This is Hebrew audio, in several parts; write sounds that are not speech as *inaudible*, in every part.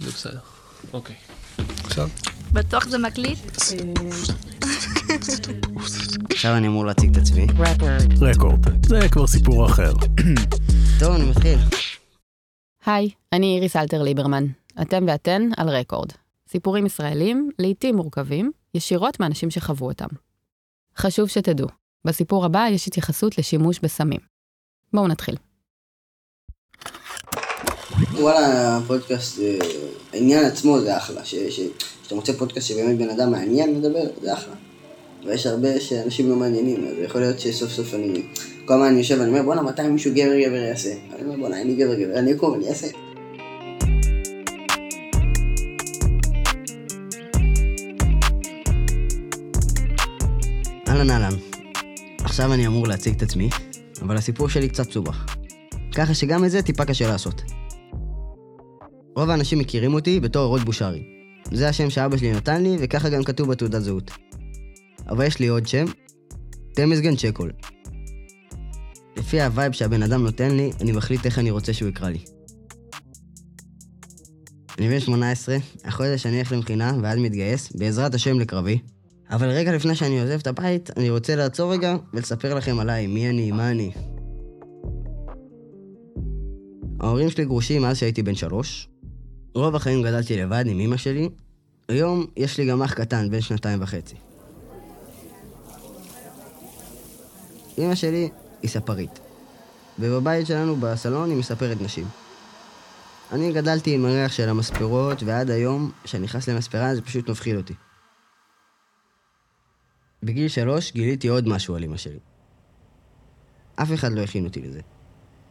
זה בסדר. אוקיי. עכשיו? בטוח זה מקליט? עכשיו אני אמור להציג את עצמי. רקורד. זה כבר סיפור אחר. טוב, אני מתחיל. היי, אני איריס אלתר ליברמן. אתם ואתן על רקורד. סיפורים ישראלים, לעיתים מורכבים, ישירות מאנשים שחוו אותם. חשוב שתדעו, בסיפור הבא יש התייחסות לשימוש בסמים. בואו נתחיל. וואלה, הפודקאסט, אה, העניין עצמו זה אחלה. כשאתה מוצא פודקאסט שבאמת בן אדם מעניין מדבר, זה אחלה. ויש הרבה שאנשים לא מעניינים, אז יכול להיות שסוף סוף אני... כל הזמן אני יושב ואני אומר, בואנה, מתי מישהו גבר גבר יעשה? אני אומר, בואנה, אני גבר גבר, אני אקום, אני אעשה. אהלן אהלן, עכשיו אני אמור להציג את עצמי, אבל הסיפור שלי קצת מסובך. ככה שגם את זה טיפה קשה לעשות. רוב האנשים מכירים אותי בתור רוד בושרי. זה השם שאבא שלי נתן לי, וככה גם כתוב בתעודת זהות. אבל יש לי עוד שם, תמסגן צ'קול. לפי ה vibe שהבן אדם נותן לי, אני מחליט איך אני רוצה שהוא יקרא לי. אני בן 18, החודש אני הולך למכינה ואז מתגייס, בעזרת השם לקרבי. אבל רגע לפני שאני עוזב את הבית, אני רוצה לעצור רגע ולספר לכם עליי, מי אני, מה אני. ההורים שלי גרושים מאז שהייתי בן שלוש. רוב החיים גדלתי לבד עם אמא שלי. היום יש לי גם אח קטן, בן שנתיים וחצי. אמא שלי היא ספרית, ובבית שלנו בסלון היא מספרת נשים. אני גדלתי עם הריח של המספרות, ועד היום, כשאני נכנס למספרה זה פשוט מפחיד אותי. בגיל שלוש גיליתי עוד משהו על אמא שלי. אף אחד לא הכין אותי לזה.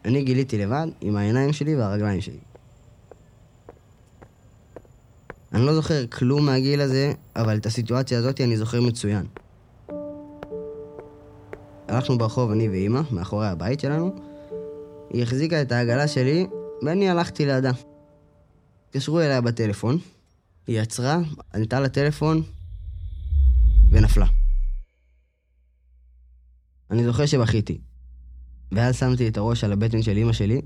אני גיליתי לבד עם העיניים שלי והרגליים שלי. אני לא זוכר כלום מהגיל הזה, אבל את הסיטואציה הזאת אני זוכר מצוין. הלכנו ברחוב, אני ואימא, מאחורי הבית שלנו. היא החזיקה את העגלה שלי, ואני הלכתי לידה. התקשרו אליה בטלפון, היא עצרה, ענתה לטלפון, ונפלה. אני זוכר שבכיתי. ואז שמתי את הראש על הבטן של אמא שלי.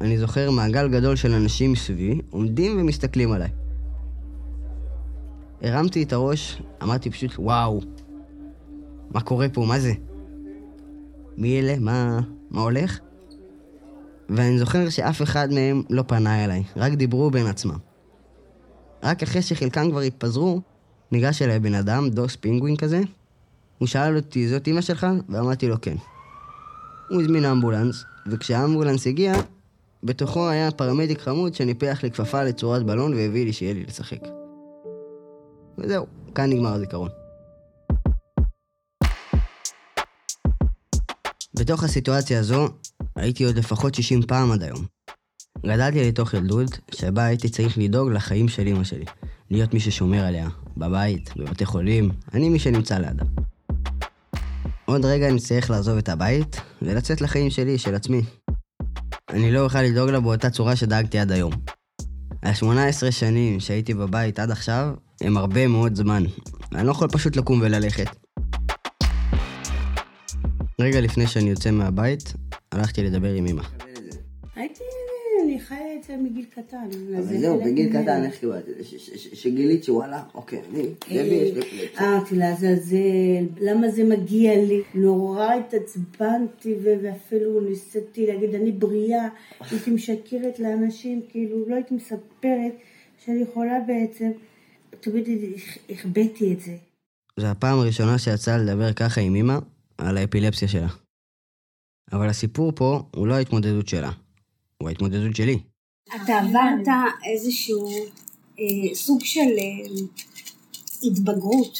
אני זוכר מעגל גדול של אנשים מסביבי, עומדים ומסתכלים עליי. הרמתי את הראש, אמרתי פשוט, וואו, מה קורה פה, מה זה? מי אלה? מה, מה הולך? ואני זוכר שאף אחד מהם לא פנה אליי, רק דיברו בין עצמם. רק אחרי שחלקם כבר התפזרו, ניגש אליי בן אדם, דוס פינגווין כזה. הוא שאל אותי, זאת אמא שלך? ואמרתי לו, כן. הוא הזמין אמבולנס, וכשהאמבולנס הגיע, בתוכו היה פרמדיק חמוד שניפח לי כפפה לצורת בלון והביא לי שיהיה לי לשחק. וזהו, כאן נגמר הזיכרון. בתוך הסיטואציה הזו, הייתי עוד לפחות 60 פעם עד היום. גדלתי לתוך ילדות, שבה הייתי צריך לדאוג לחיים של אמא שלי. להיות מי ששומר עליה, בבית, בבתי חולים, אני מי שנמצא לידה. עוד רגע אני צריך לעזוב את הבית ולצאת לחיים שלי, של עצמי. אני לא אוכל לדאוג לה באותה צורה שדאגתי עד היום. ה-18 שנים שהייתי בבית עד עכשיו הם הרבה מאוד זמן. אני לא יכול פשוט לקום וללכת. רגע לפני שאני יוצא מהבית, הלכתי לדבר עם אמא. הייתי, אני חיה את זה מגיל קטן. אז אבל זה זהו, בגיל. קטן, איך קיבלת ש- שגילית שוואלה, אוקיי, אני, דבי, יש לי פלט. אמרתי לעזאזל, למה זה מגיע לי? נורא התעצבנתי ואפילו ניסיתי להגיד, אני בריאה, הייתי משקרת לאנשים, כאילו לא הייתי מספרת שאני יכולה בעצם. תמיד החבאתי את זה. זו הפעם הראשונה שיצא לדבר ככה עם אמא על האפילפסיה שלה. אבל הסיפור פה הוא לא ההתמודדות שלה, הוא ההתמודדות שלי. אתה עברת איזשהו אה, סוג של אה, התבגרות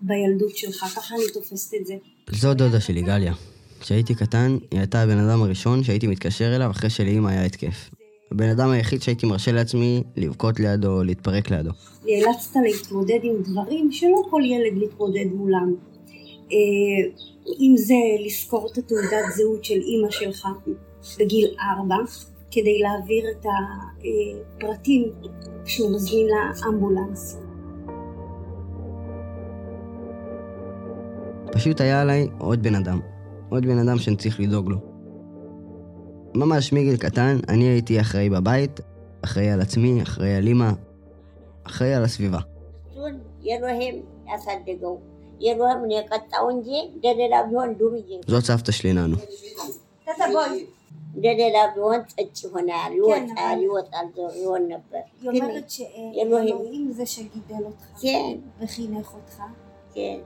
בילדות שלך, ככה אני תופסת את זה. זו דודה שלי, גליה. כשהייתי קטן, היא הייתה הבן אדם הראשון שהייתי מתקשר אליו אחרי שלאמא היה התקף. הבן אדם היחיד שהייתי מרשה לעצמי לבכות לידו, להתפרק לידו. נאלצת להתמודד עם דברים שלא כל ילד מתמודד מולם. אה, אם זה לזכור את התעודת זהות של אימא שלך בגיל ארבע, כדי להעביר את הפרטים שהוא מזמין לאמבולנס. פשוט היה עליי עוד בן אדם. עוד בן אדם שאני צריך לדאוג לו. ממש מגיל קטן, אני הייתי אחראי בבית, אחראי על עצמי, אחראי על אמא, אחראי על הסביבה. እሱን የሎሄም ያሳደገው የሎሄምን የቀጣው እንጂ እንደ ሌላ ቢሆን ዱርዬ זאת סבתא שלי ናኑ። እንደ ሌላ ቢሆን ጠጭ ይሆናል፣ ይወጣል ይወጣል ዘ- ይሆን ነበር። היא ግን אומרת אלוהים. שאלוהים זה שגידל אותך כן, וחינך אותך. כן.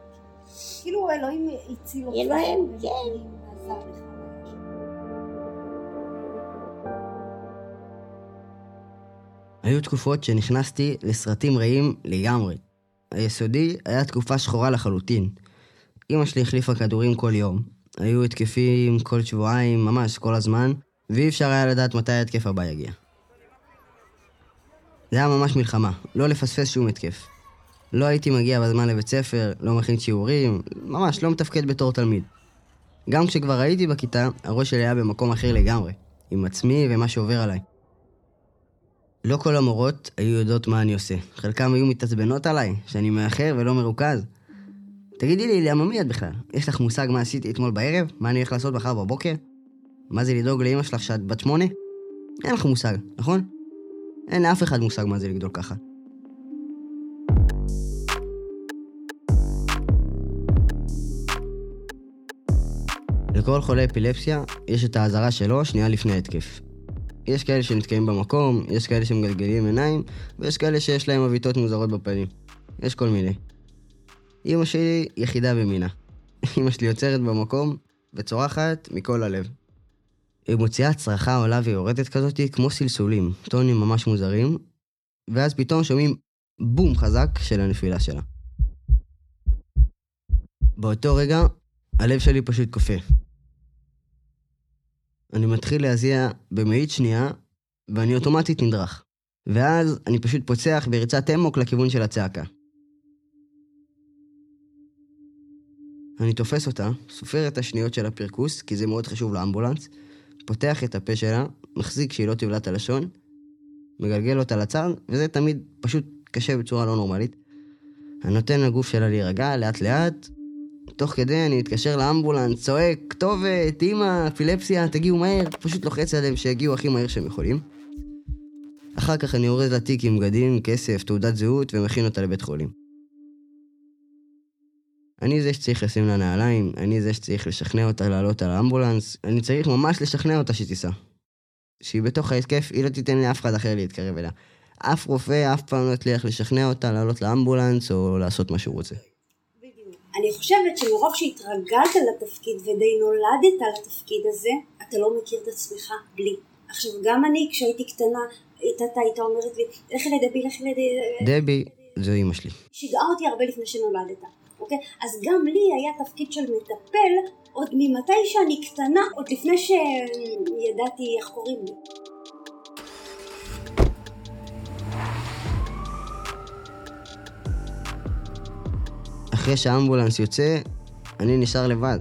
כאילו אלוהים הציל אותך. אלוהים, ועזר כן. היו תקופות שנכנסתי לסרטים רעים לגמרי. היסודי היה תקופה שחורה לחלוטין. אמא שלי החליפה כדורים כל יום. היו התקפים כל שבועיים, ממש כל הזמן, ואי אפשר היה לדעת מתי ההתקף הבא יגיע. זה היה ממש מלחמה, לא לפספס שום התקף. לא הייתי מגיע בזמן לבית ספר, לא מכין שיעורים, ממש לא מתפקד בתור תלמיד. גם כשכבר הייתי בכיתה, הראש שלי היה במקום אחר לגמרי, עם עצמי ומה שעובר עליי. לא כל המורות היו יודעות מה אני עושה. חלקם היו מתעצבנות עליי, שאני מאחר ולא מרוכז. תגידי לי, למה מי את בכלל? יש לך מושג מה עשיתי אתמול בערב? מה אני הולך לעשות מחר בבוקר? מה זה לדאוג לאמא שלך שאת בת שמונה? אין לך מושג, נכון? אין לאף אחד מושג מה זה לגדול ככה. לכל חולה אפילפסיה יש את האזהרה שלו שנייה לפני התקף. יש כאלה שנתקעים במקום, יש כאלה שמגלגלים עיניים, ויש כאלה שיש להם עוויתות מוזרות בפנים. יש כל מיני. אמא שלי יחידה במינה. *laughs* אמא שלי עוצרת במקום וצורחת מכל הלב. היא מוציאה צרחה עולה ויורדת כזאת כמו סלסולים, טונים ממש מוזרים, ואז פתאום שומעים בום חזק של הנפילה שלה. באותו רגע, הלב שלי פשוט קופא. אני מתחיל להזיע במאית שנייה, ואני אוטומטית נדרך. ואז אני פשוט פוצח בריצת אמוק לכיוון של הצעקה. אני תופס אותה, סופר את השניות של הפרכוס, כי זה מאוד חשוב לאמבולנס, פותח את הפה שלה, מחזיק שהיא לא תבלע את הלשון, מגלגל אותה לצד, וזה תמיד פשוט קשה בצורה לא נורמלית. אני נותן לגוף שלה להירגע לאט לאט, תוך כדי אני מתקשר לאמבולנס, צועק, כתובת, אמא, אפילפסיה, תגיעו מהר, פשוט לוחץ עליהם שיגיעו הכי מהר שהם יכולים. אחר כך אני אורז לה תיק עם בגדים, כסף, תעודת זהות, ומכין אותה לבית חולים. אני זה שצריך לשים לה נעליים, אני זה שצריך לשכנע אותה לעלות על האמבולנס, אני צריך ממש לשכנע אותה שתיסע. שהיא בתוך ההתקף, היא לא תיתן לאף אחד אחר להתקרב אליה. אף רופא אף פעם לא יצליח לשכנע אותה לעלות לאמבולנס או לעשות מה שהוא רוצה. חושבת שמרוב שהתרגלת לתפקיד ודי נולדת לתפקיד הזה, אתה לא מכיר את עצמך בלי. עכשיו, גם אני, כשהייתי קטנה, אתה היית אומרת לי, לכי לדבי, לכי לדבי. דבי, זו אימא שלי. שיגעה אותי הרבה לפני שנולדת, אוקיי? אז גם לי היה תפקיד של מטפל עוד ממתי שאני קטנה, עוד לפני שידעתי איך קוראים לי. אחרי שהאמבולנס יוצא, אני נשאר לבד.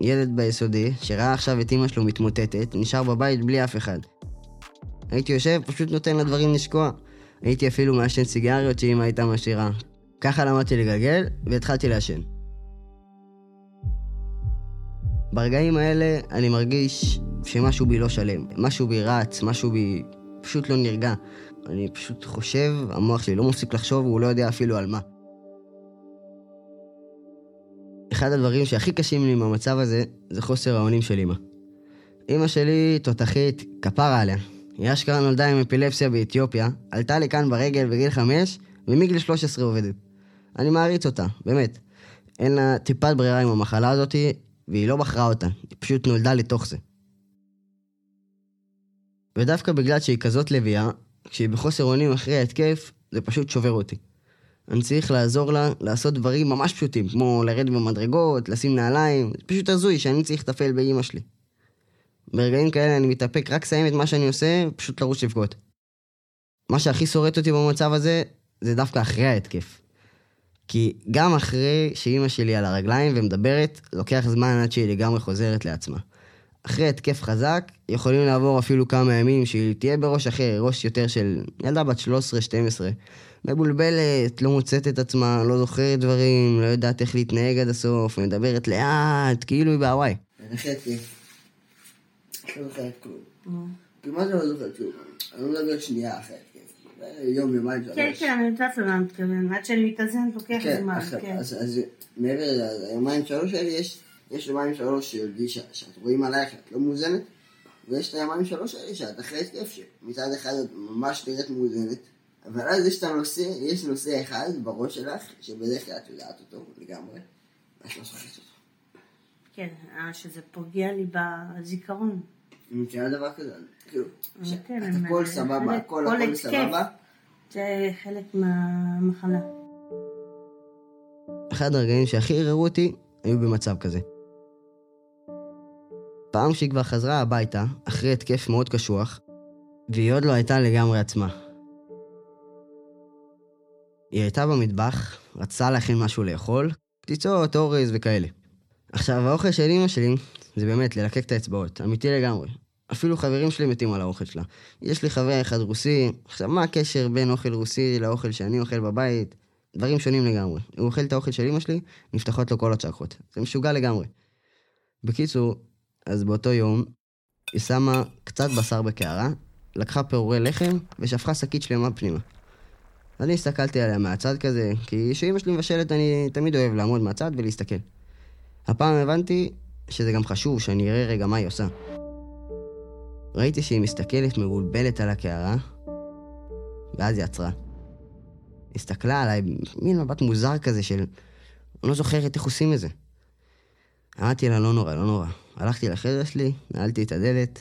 ילד ביסודי, שראה עכשיו את אמא שלו מתמוטטת, נשאר בבית בלי אף אחד. הייתי יושב, פשוט נותן לדברים לשקוע. הייתי אפילו מעשן סיגריות שאמא הייתה משאירה. ככה למדתי לגלגל, והתחלתי לעשן. ברגעים האלה אני מרגיש שמשהו בי לא שלם. משהו בי רץ, משהו בי פשוט לא נרגע. אני פשוט חושב, המוח שלי לא מפסיק לחשוב, והוא לא יודע אפילו על מה. אחד הדברים שהכי קשים לי עם המצב הזה, זה חוסר האונים של אמא. אמא שלי תותחית, כפרה עליה. היא אשכרה נולדה עם אפילפסיה באתיופיה, עלתה לכאן ברגל בגיל חמש, ומגיל 13 עובדת. אני מעריץ אותה, באמת. אין לה טיפת ברירה עם המחלה הזאתי, והיא לא בחרה אותה, היא פשוט נולדה לתוך זה. ודווקא בגלל שהיא כזאת לביאה, כשהיא בחוסר אונים אחרי ההתקף, זה פשוט שובר אותי. אני צריך לעזור לה לעשות דברים ממש פשוטים, כמו לרדת במדרגות, לשים נעליים, זה פשוט הזוי שאני צריך לטפל באימא שלי. ברגעים כאלה אני מתאפק רק לסיים את מה שאני עושה, פשוט לרוץ לבכות. מה שהכי שורט אותי במצב הזה, זה דווקא אחרי ההתקף. כי גם אחרי שאימא שלי על הרגליים ומדברת, לוקח זמן עד שהיא לגמרי חוזרת לעצמה. אחרי התקף חזק, יכולים לעבור אפילו כמה ימים שהיא תהיה בראש אחר, ראש יותר של ילדה בת 13-12. מבולבלת, לא מוצאת את עצמה, לא זוכרת דברים, לא יודעת איך להתנהג עד הסוף, מדברת לאט, כאילו היא בהוואי. התקף. לא זוכרת כלום. מה זה לא זוכר? כאילו, אני לא מדבר שנייה אחרת, כן. יום, יומיים, שלוש. כן, כן, אני יודעת למה אני מתכוון. עד שאני מתאזנת לוקח כן, זמן, כן. אז, מעבר ליומיים שלוש האלה, יש, יש יומיים שלוש שהרגישה, שאת רואים עלייך, את לא מאוזנת, ויש את היומיים שלוש האלה שאת אחרי התקף, שמצד אחד את ממש נראית מאוזנת, אבל אז יש את הנושא, יש נושא אחד בראש שלך, שבדרך כלל את יודעת אותו לגמרי, ואת לא זוכרת אותו. כן, אה, שזה פוגע לי בזיכרון. אני מכירה דבר כזה, כאילו, כן, שאת הם- הכל סבבה, חלק- הכל כל הכל. סבבה, זה חלק מהמחלה. אחד הרגעים שהכי ערערו אותי היו במצב כזה. פעם שהיא כבר חזרה הביתה, אחרי התקף מאוד קשוח, והיא עוד לא הייתה לגמרי עצמה. היא הייתה במטבח, רצתה להכין משהו לאכול, קציצות, אורז וכאלה. עכשיו, האוכל של אמא שלי זה באמת ללקק את האצבעות, אמיתי לגמרי. אפילו חברים שלי מתים על האוכל שלה. יש לי חבר אחד רוסי, עכשיו, מה הקשר בין אוכל רוסי לאוכל שאני אוכל בבית? דברים שונים לגמרי. הוא אוכל את האוכל של אמא שלי, נפתחות לו כל הצ'קרות. זה משוגע לגמרי. בקיצור, אז באותו יום, היא שמה קצת בשר בקערה, לקחה פירורי לחם ושפכה שקית שלמה פנימה. אני הסתכלתי עליה מהצד כזה, כי כשאמא שלי מבשלת אני תמיד אוהב לעמוד מהצד ולהסתכל. הפעם הבנתי שזה גם חשוב שאני אראה רגע מה היא עושה. ראיתי שהיא מסתכלת מבולבלת על הקערה, ואז היא עצרה. הסתכלה עליי, מין מבט מוזר כזה של... אני לא זוכרת איך עושים את זה. אמרתי לה, לא נורא, לא נורא. הלכתי לחדר שלי, נעלתי את הדלת,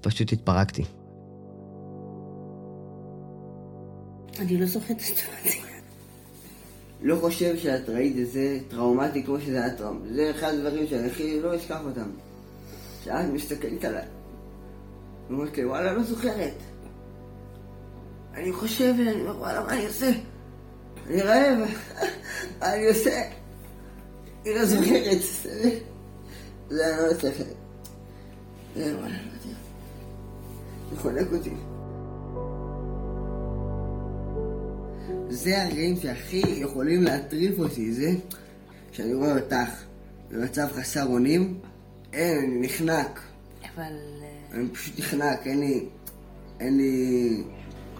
פשוט התפרקתי. אני לא זוכרת את הסיטואציה. לא חושב שאת ראית את זה טראומטי כמו שזה היה טראום. זה אחד הדברים שאני הכי לא אשכח אותם. שאת מסתכלת עליי. ואומרת לי, וואלה, לא זוכרת. אני חושב, אני אומר, וואלה, מה אני עושה? אני רעב, מה אני עושה? היא לא זוכרת. זה- אני לא אצלך. זה וואלה, לא יודע. זה חונק אותי. זה הרגעים שהכי יכולים להטריף אותי, זה שאני רואה אותך במצב חסר אונים, אין, אני נחנק. אבל אה, אני פשוט נחנק, אין לי... אין לי...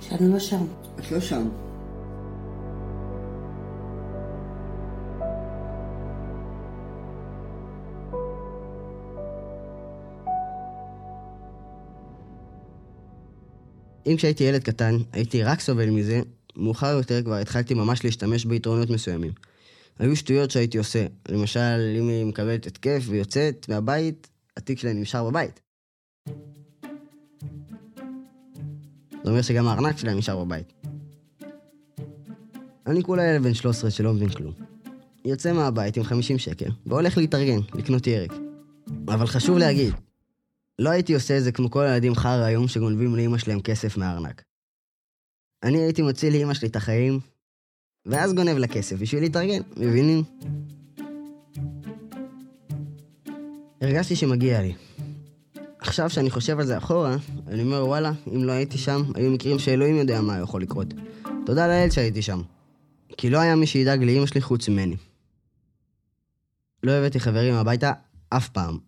שאני לא שם. את לא שם. אם כשהייתי ילד קטן, הייתי רק סובל מזה, מאוחר יותר כבר התחלתי ממש להשתמש ביתרונות מסוימים. היו שטויות שהייתי עושה. למשל, אם היא מקבלת התקף ויוצאת מהבית, התיק שלה נשאר בבית. זה אומר שגם הארנק שלה נשאר בבית. אני כולה ילד בן 13 שלא מבין כלום. יוצא מהבית עם 50 שקל, והולך להתארגן, לקנות ירק. אבל חשוב להגיד, לא הייתי עושה את זה כמו כל הילדים חרא היום שגונבים לאמא שלהם כסף מהארנק. אני הייתי מוציא לאמא שלי את החיים, ואז גונב לה כסף בשביל להתארגן, מבינים? הרגשתי שמגיע לי. עכשיו שאני חושב על זה אחורה, אני אומר וואלה, אם לא הייתי שם, היו מקרים שאלוהים יודע מה יכול לקרות. תודה לאל שהייתי שם. כי לא היה מי שידאג לאמא שלי חוץ ממני. לא הבאתי חברים הביתה אף פעם.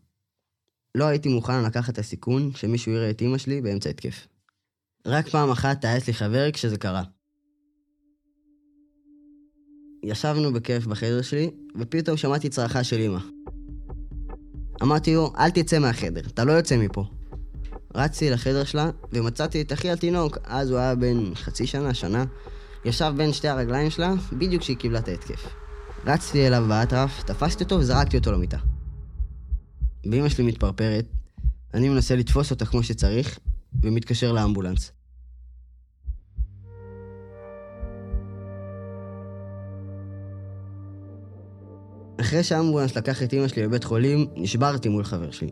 לא הייתי מוכן לקחת את הסיכון שמישהו יראה את אמא שלי באמצע התקף. רק פעם אחת תעש לי חבר כשזה קרה. ישבנו בכיף בחדר שלי, ופתאום שמעתי צרחה של אמא. אמרתי לו, אל תצא מהחדר, אתה לא יוצא מפה. רצתי לחדר שלה, ומצאתי את אחי התינוק, אז הוא היה בן חצי שנה, שנה, ישב בין שתי הרגליים שלה, בדיוק כשהיא קיבלה את ההתקף. רצתי אליו באטרף, תפסתי אותו וזרקתי אותו למיטה. ואמא שלי מתפרפרת, אני מנסה לתפוס אותה כמו שצריך, ומתקשר לאמבולנס. אחרי שהאמבולנס לקח את אמא שלי לבית חולים, נשברתי מול חבר שלי.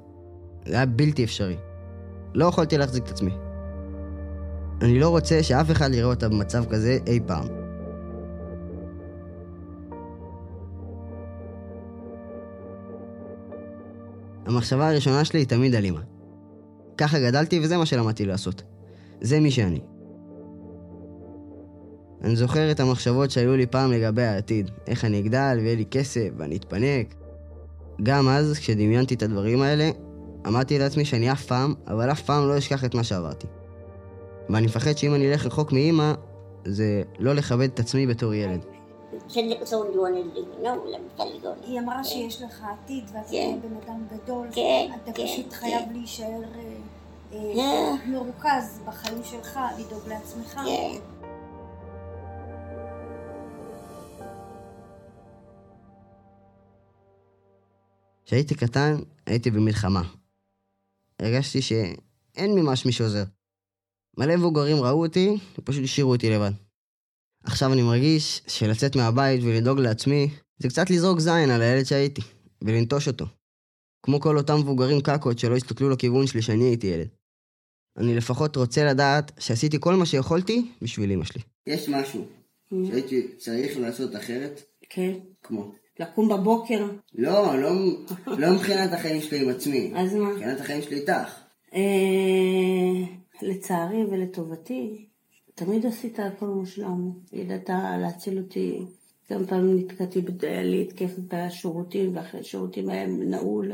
זה היה בלתי אפשרי. לא יכולתי להחזיק את עצמי. אני לא רוצה שאף אחד יראה אותה במצב כזה אי פעם. המחשבה הראשונה שלי היא תמיד על אמא. ככה גדלתי וזה מה שלמדתי לעשות. זה מי שאני. אני זוכר את המחשבות שהיו לי פעם לגבי העתיד, איך אני אגדל ויהיה לי כסף ואני אתפנק. גם אז, כשדמיינתי את הדברים האלה, אמרתי לעצמי שאני אף פעם, אבל אף פעם לא אשכח את מה שעברתי. ואני מפחד שאם אני אלך רחוק מאימא, זה לא לכבד את עצמי בתור ילד. No, lagi kali kau. היא אמרה שיש לך עתיד ואתה כן. בן אדם גדול, כן, אתה כן, פשוט כן. חייב להישאר אה, אה, כן. מרוכז בחיים שלך, לדאוג לעצמך. כשהייתי קטן, הייתי במלחמה. הרגשתי שאין ממש מי שעוזר. מלא מבוגרים ראו אותי, ופשוט השאירו אותי לבד. עכשיו אני מרגיש שלצאת מהבית ולדאוג לעצמי, זה קצת לזרוק זין על הילד שהייתי, ולנטוש אותו. כמו כל אותם מבוגרים קקות שלא הסתכלו לכיוון שלי כשאני הייתי ילד. אני לפחות רוצה לדעת שעשיתי כל מה שיכולתי בשביל אמא שלי. יש משהו שהייתי צריך לעשות אחרת, כן. כמו. לקום בבוקר, לא, לא, לא מבחינת החיים שלי עם עצמי, אז מה? מבחינת החיים שלי איתך. אה, לצערי ולטובתי, תמיד עשית הכל מושלם. ידעת להציל אותי. כמה פעמים נתקעתי, בד- היה לי התקף בשירותים, ואחרי השירותים היה נעול.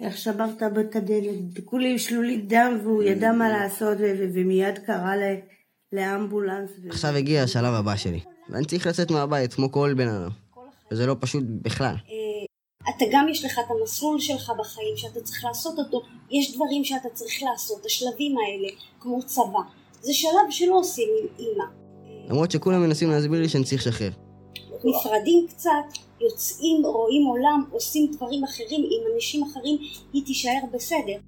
איך שברת את הדלת, כולי עם שלולית דם, והוא ידע מה לעשות, ו- ו- ומיד קרא לאמבולנס. עכשיו הגיע השלב הבא שלי, ואני צריך לצאת מהבית כמו כל בן אדם. וזה לא פשוט בכלל. אתה גם יש לך את המסלול שלך בחיים שאתה צריך לעשות אותו, יש דברים שאתה צריך לעשות, השלבים האלה, כמו צבא. זה שלב שלא עושים עם אימא. למרות שכולם מנסים להסביר לי שאני צריך לשחרר. נפרדים קצת, יוצאים, רואים עולם, עושים דברים אחרים עם אנשים אחרים, היא תישאר בסדר.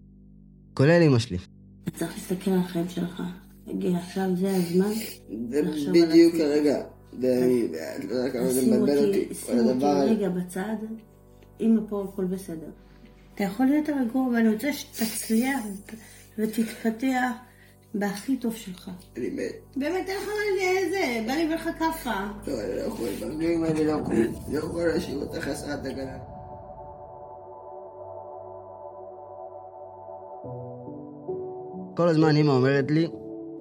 כולל אמא שלי. אתה צריך להסתכל על החיים שלך. הגיע, עכשיו זה הזמן. זה בדיוק. הרגע. ואני אני לא יודע כמה זה מבלבל אותי, שים אותי. רגע בצד, אמא פה הכל בסדר. אתה יכול להיות רגוע, ואני רוצה שתצליח ותתפתח בהכי טוב שלך. אני מת. באמת, אין לך מה זה, בא לי בך כאפה. לא, אני לא יכול. ברגעים האלה לא יכול. לא יכול להשאיר אותך חסרת הגנה. כל הזמן אמא אומרת לי,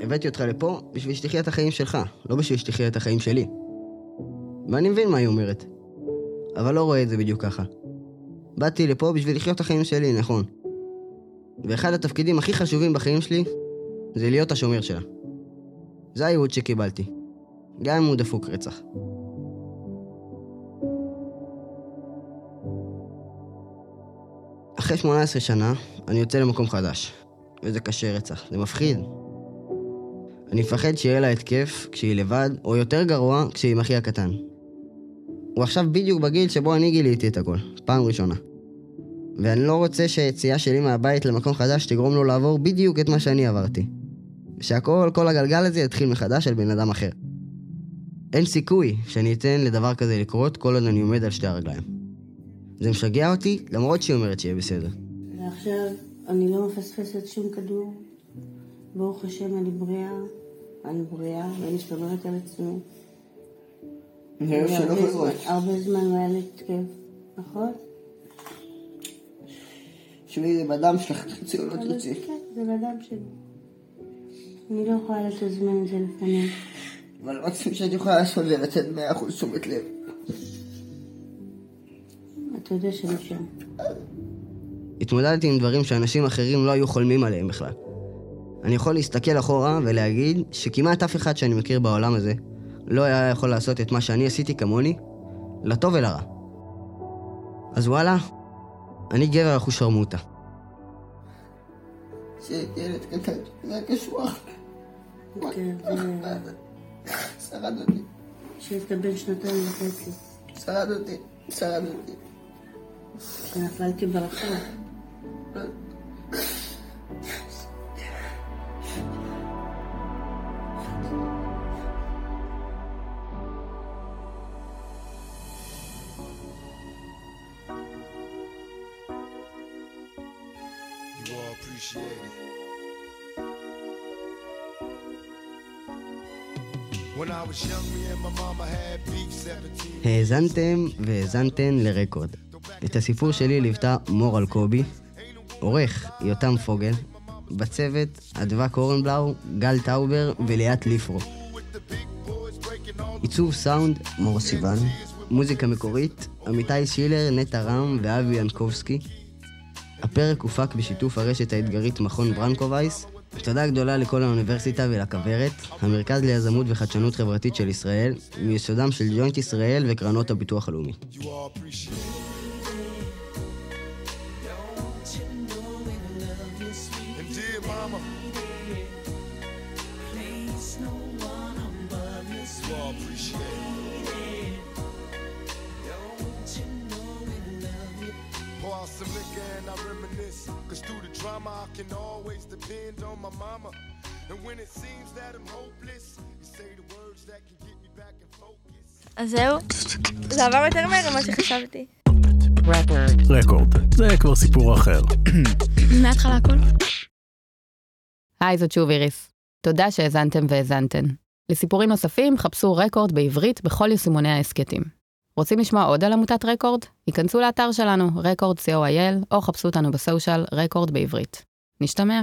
הבאתי אותך לפה בשביל שתחיה את החיים שלך, לא בשביל שתחיה את החיים שלי. ואני מבין מה היא אומרת, אבל לא רואה את זה בדיוק ככה. באתי לפה בשביל לחיות את החיים שלי, נכון. ואחד התפקידים הכי חשובים בחיים שלי זה להיות השומר שלה. זה הייעוד שקיבלתי, גם אם הוא דפוק רצח. אחרי 18 שנה, אני יוצא למקום חדש. וזה קשה רצח, זה מפחיד. אני מפחד שיהיה לה התקף כשהיא לבד, או יותר גרוע, כשהיא עם אחי הקטן. הוא עכשיו בדיוק בגיל שבו אני גיליתי את הכל, פעם ראשונה. ואני לא רוצה שהיציאה שלי מהבית למקום חדש תגרום לו לעבור בדיוק את מה שאני עברתי. שהכל, כל הגלגל הזה יתחיל מחדש על בן אדם אחר. אין סיכוי שאני אתן לדבר כזה לקרות כל עוד אני עומד על שתי הרגליים. זה משגע אותי, למרות שהיא אומרת שיהיה בסדר. ועכשיו אני לא מפספסת שום כדור. ברוך השם, אני בריאה. אני בריאה, ואני שומרת על עצמי. שלא הרבה חוזרות. זמן- הרבה זמן לא היה לי התקף, נכון? תשמעי, זה בדם שלך, תרצי או לא תרצי. כן, זה בדם שלי. אני לא יכולה לתזמן את זה לפעמים. אבל מקסימום שאת יכולה לעשות זה לתת 100% תשומת לב. אתה יודע שאני שם. התמודדתי עם דברים שאנשים אחרים לא היו חולמים עליהם בכלל. אני יכול להסתכל אחורה ולהגיד שכמעט אף אחד שאני מכיר בעולם הזה לא היה יכול לעשות את מה שאני עשיתי כמוני, לטוב ולרע. אז וואלה, אני גבר אחושרמוטה. שהייתי ילד קטן, זה היה קשוח. כן. שרד אותי, שהיית בן שנתיים וחצי. שרד אותי, שרד אותי. שנפלתי ברחוב. האזנתם והאזנתן לרקורד. את הסיפור שלי ליוותה מור אלקובי, עורך יותם פוגל, בצוות אדווה קורנבלאו, גל טאובר וליאת ליפרו. עיצוב סאונד מור סיוון, מוזיקה מקורית אמיתי שילר, נטע רם ואבי ינקובסקי. הפרק הופק בשיתוף הרשת האתגרית מכון ברנקו וייס. תודה גדולה לקול האוניברסיטה ולכוורת, המרכז ליזמות וחדשנות חברתית של ישראל, מיסודם של ג'וינט ישראל וקרנות הביטוח הלאומי. Drama I can always depend on my mama. And when it seems that I'm hopeless, you say the words that can get me back in focus. אז זהו, זה עבר יותר מהר ממה שחשבתי. רקורד, זה כבר סיפור אחר. מההתחלה הכל. היי, זאת שוב איריס. תודה שהאזנתם והאזנתן. לסיפורים נוספים, חפשו רקורד בעברית בכל יישומוני ההסכתים. רוצים לשמוע עוד על עמותת רקורד? היכנסו לאתר שלנו, רקורד co.il, או חפשו אותנו בסושיאל רקורד בעברית. נשתמע.